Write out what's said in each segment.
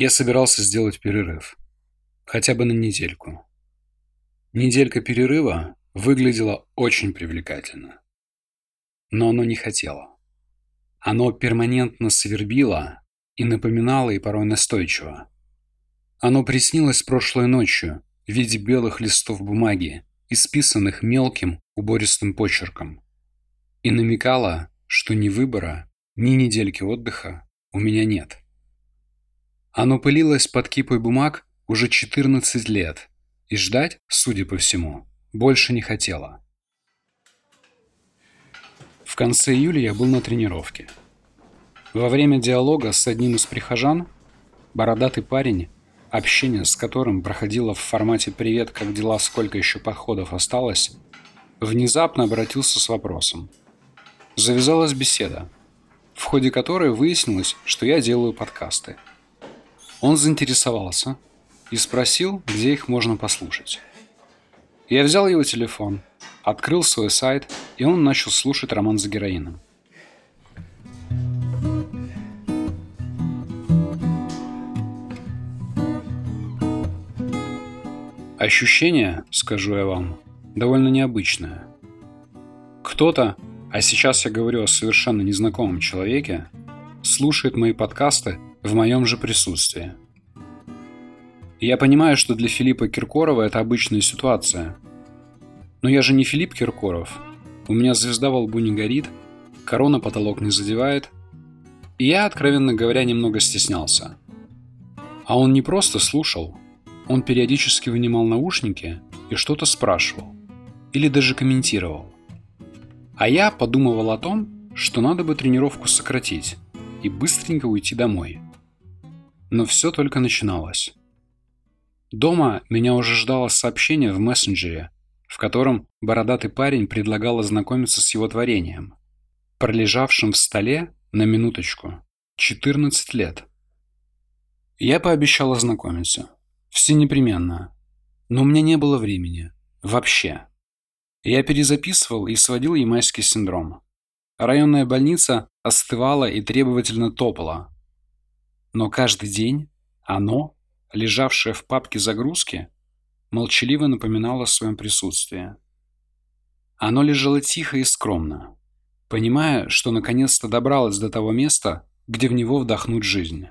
Я собирался сделать перерыв. Хотя бы на недельку. Неделька перерыва выглядела очень привлекательно. Но оно не хотело. Оно перманентно свербило и напоминало и порой настойчиво. Оно приснилось прошлой ночью в виде белых листов бумаги, исписанных мелким убористым почерком, и намекало, что ни выбора, ни недельки отдыха у меня нет. Оно пылилось под кипой бумаг уже 14 лет и ждать, судя по всему, больше не хотело. В конце июля я был на тренировке. Во время диалога с одним из прихожан бородатый парень, общение с которым проходило в формате «Привет, как дела, сколько еще подходов осталось», внезапно обратился с вопросом. Завязалась беседа, в ходе которой выяснилось, что я делаю подкасты. Он заинтересовался и спросил, где их можно послушать. Я взял его телефон, открыл свой сайт, и он начал слушать роман за героином. Ощущение, скажу я вам, довольно необычное. Кто-то, а сейчас я говорю о совершенно незнакомом человеке, слушает мои подкасты в моем же присутствии. я понимаю, что для Филиппа Киркорова это обычная ситуация. Но я же не Филипп Киркоров. У меня звезда во лбу не горит, корона потолок не задевает. И я, откровенно говоря, немного стеснялся. А он не просто слушал, он периодически вынимал наушники и что-то спрашивал. Или даже комментировал. А я подумывал о том, что надо бы тренировку сократить и быстренько уйти домой. Но все только начиналось. Дома меня уже ждало сообщение в мессенджере, в котором бородатый парень предлагал ознакомиться с его творением, пролежавшим в столе на минуточку 14 лет. Я пообещал ознакомиться. Все непременно. Но у меня не было времени. Вообще. Я перезаписывал и сводил ямайский синдром. Районная больница остывала и требовательно топала. Но каждый день оно, лежавшее в папке загрузки, молчаливо напоминало о своем присутствии. Оно лежало тихо и скромно, понимая, что наконец-то добралось до того места, где в него вдохнуть жизнь.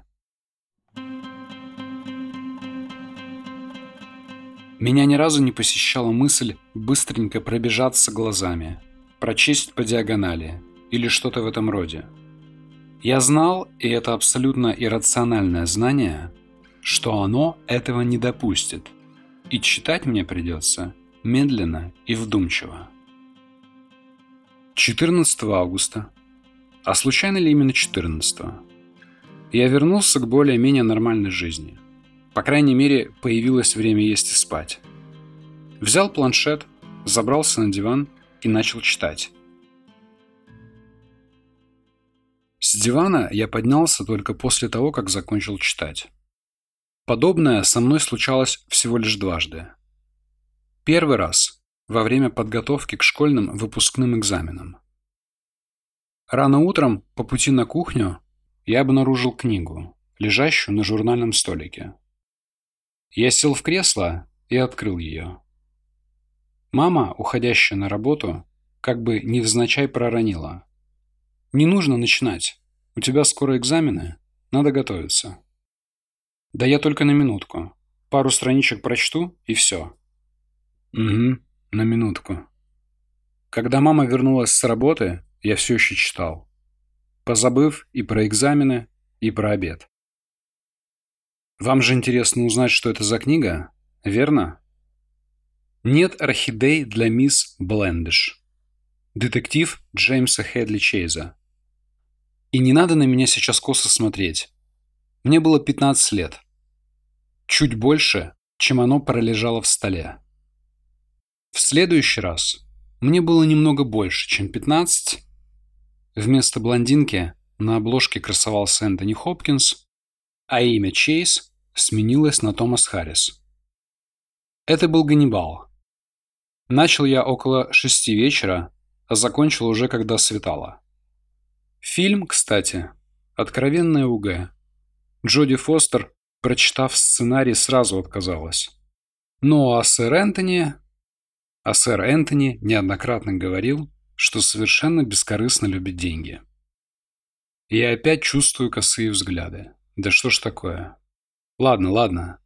Меня ни разу не посещала мысль быстренько пробежаться глазами, прочесть по диагонали или что-то в этом роде. Я знал, и это абсолютно иррациональное знание, что оно этого не допустит, и читать мне придется медленно и вдумчиво. 14 августа. А случайно ли именно 14? Я вернулся к более-менее нормальной жизни – по крайней мере, появилось время есть и спать. Взял планшет, забрался на диван и начал читать. С дивана я поднялся только после того, как закончил читать. Подобное со мной случалось всего лишь дважды. Первый раз – во время подготовки к школьным выпускным экзаменам. Рано утром, по пути на кухню, я обнаружил книгу, лежащую на журнальном столике. Я сел в кресло и открыл ее. Мама, уходящая на работу, как бы невзначай проронила. «Не нужно начинать. У тебя скоро экзамены. Надо готовиться». «Да я только на минутку. Пару страничек прочту, и все». «Угу, на минутку». Когда мама вернулась с работы, я все еще читал. Позабыв и про экзамены, и про обед. Вам же интересно узнать, что это за книга, верно? Нет орхидей для мисс Блендиш. Детектив Джеймса Хедли Чейза. И не надо на меня сейчас косо смотреть. Мне было 15 лет. Чуть больше, чем оно пролежало в столе. В следующий раз мне было немного больше, чем 15. Вместо блондинки на обложке красовался Энтони Хопкинс, а имя Чейз сменилось на Томас Харрис. Это был Ганнибал. Начал я около шести вечера, а закончил уже когда светало. Фильм, кстати, откровенная УГ. Джоди Фостер прочитав сценарий, сразу отказалась. Ну а сэр Энтони... А сэр Энтони неоднократно говорил, что совершенно бескорыстно любит деньги. Я опять чувствую косые взгляды. Да что ж такое? Ладно, ладно.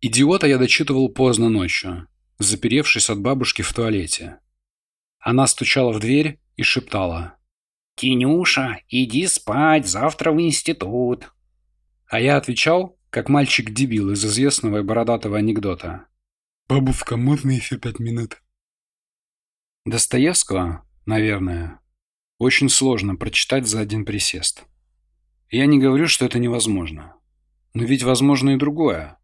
Идиота я дочитывал поздно ночью, заперевшись от бабушки в туалете. Она стучала в дверь и шептала. «Тинюша, иди спать, завтра в институт». А я отвечал, как мальчик-дебил из известного и бородатого анекдота. «Бабушка, можно еще пять минут?» Достоевского, наверное, очень сложно прочитать за один присест. Я не говорю, что это невозможно. Но ведь возможно и другое.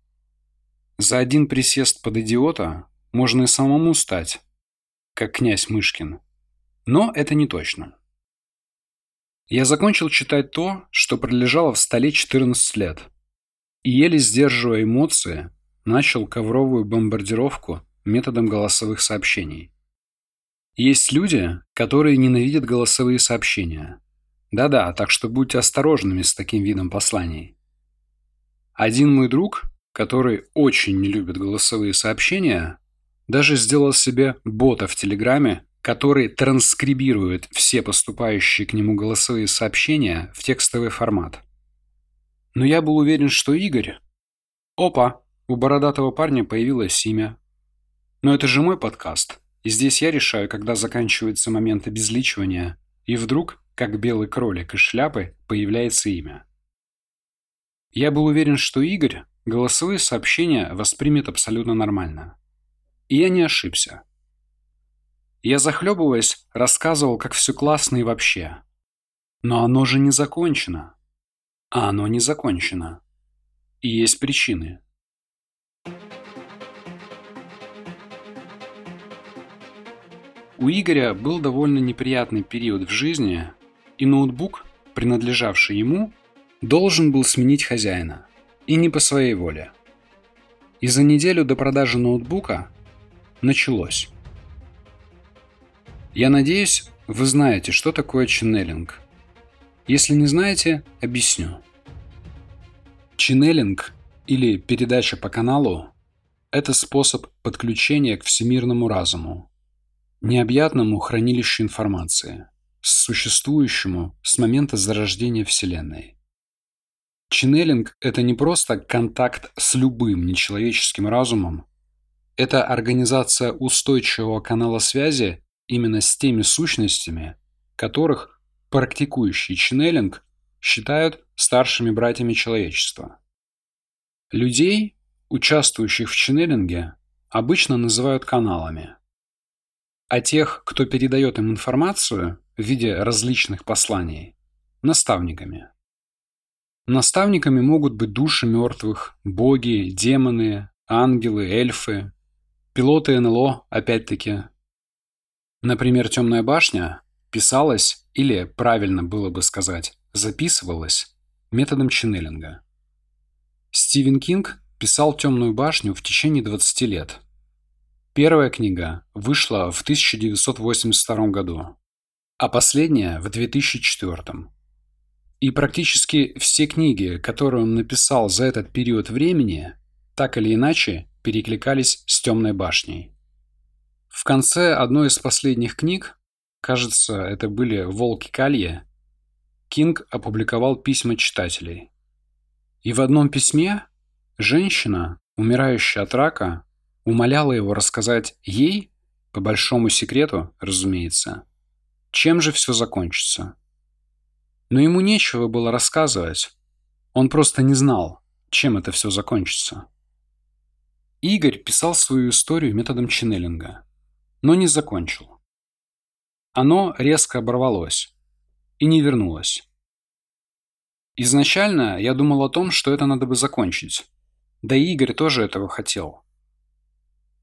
За один присест под идиота можно и самому стать, как князь Мышкин. Но это не точно. Я закончил читать то, что пролежало в столе 14 лет. И еле сдерживая эмоции, начал ковровую бомбардировку методом голосовых сообщений. Есть люди, которые ненавидят голосовые сообщения. Да-да, так что будьте осторожными с таким видом посланий. Один мой друг, который очень не любит голосовые сообщения, даже сделал себе бота в Телеграме, который транскрибирует все поступающие к нему голосовые сообщения в текстовый формат. Но я был уверен, что Игорь... Опа, у бородатого парня появилось имя. Но это же мой подкаст, и здесь я решаю, когда заканчивается момент обезличивания, и вдруг, как белый кролик из шляпы, появляется имя. Я был уверен, что Игорь голосовые сообщения воспримет абсолютно нормально. И я не ошибся. Я, захлебываясь, рассказывал, как все классно и вообще. Но оно же не закончено. А оно не закончено. И есть причины. У Игоря был довольно неприятный период в жизни, и ноутбук, принадлежавший ему, должен был сменить хозяина. И не по своей воле. И за неделю до продажи ноутбука началось. Я надеюсь, вы знаете, что такое ченнелинг. Если не знаете, объясню. Ченнелинг или передача по каналу – это способ подключения к всемирному разуму, необъятному хранилищу информации, существующему с момента зарождения Вселенной. Ченнелинг – это не просто контакт с любым нечеловеческим разумом, это организация устойчивого канала связи именно с теми сущностями, которых практикующий ченнелинг считают старшими братьями человечества. Людей, участвующих в ченнелинге, обычно называют каналами, а тех, кто передает им информацию в виде различных посланий – наставниками. Наставниками могут быть души мертвых, боги, демоны, ангелы, эльфы, пилоты НЛО, опять-таки, Например, «Темная башня» писалась, или, правильно было бы сказать, записывалась методом ченнелинга. Стивен Кинг писал «Темную башню» в течение 20 лет. Первая книга вышла в 1982 году, а последняя – в 2004. И практически все книги, которые он написал за этот период времени, так или иначе перекликались с «Темной башней». В конце одной из последних книг, кажется, это были «Волки Калье», Кинг опубликовал письма читателей. И в одном письме женщина, умирающая от рака, умоляла его рассказать ей, по большому секрету, разумеется, чем же все закончится. Но ему нечего было рассказывать. Он просто не знал, чем это все закончится. Игорь писал свою историю методом ченнелинга но не закончил. Оно резко оборвалось и не вернулось. Изначально я думал о том, что это надо бы закончить. Да и Игорь тоже этого хотел.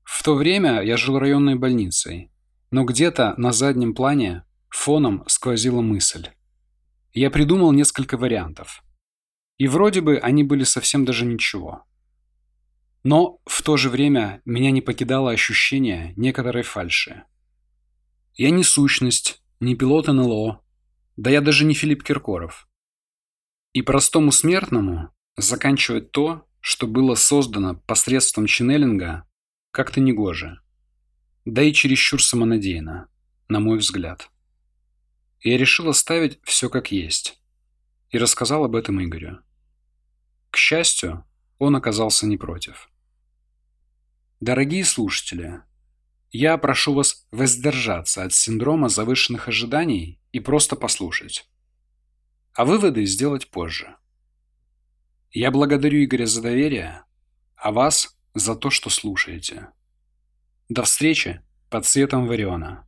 В то время я жил районной больницей, но где-то на заднем плане фоном сквозила мысль. Я придумал несколько вариантов. И вроде бы они были совсем даже ничего. Но в то же время меня не покидало ощущение некоторой фальши. Я не сущность, не пилот НЛО, да я даже не Филипп Киркоров. И простому смертному заканчивать то, что было создано посредством ченнелинга, как-то негоже. Да и чересчур самонадеянно, на мой взгляд. Я решил оставить все как есть. И рассказал об этом Игорю. К счастью, он оказался не против. Дорогие слушатели, я прошу вас воздержаться от синдрома завышенных ожиданий и просто послушать. А выводы сделать позже. Я благодарю Игоря за доверие, а вас за то, что слушаете. До встречи под светом Вариона.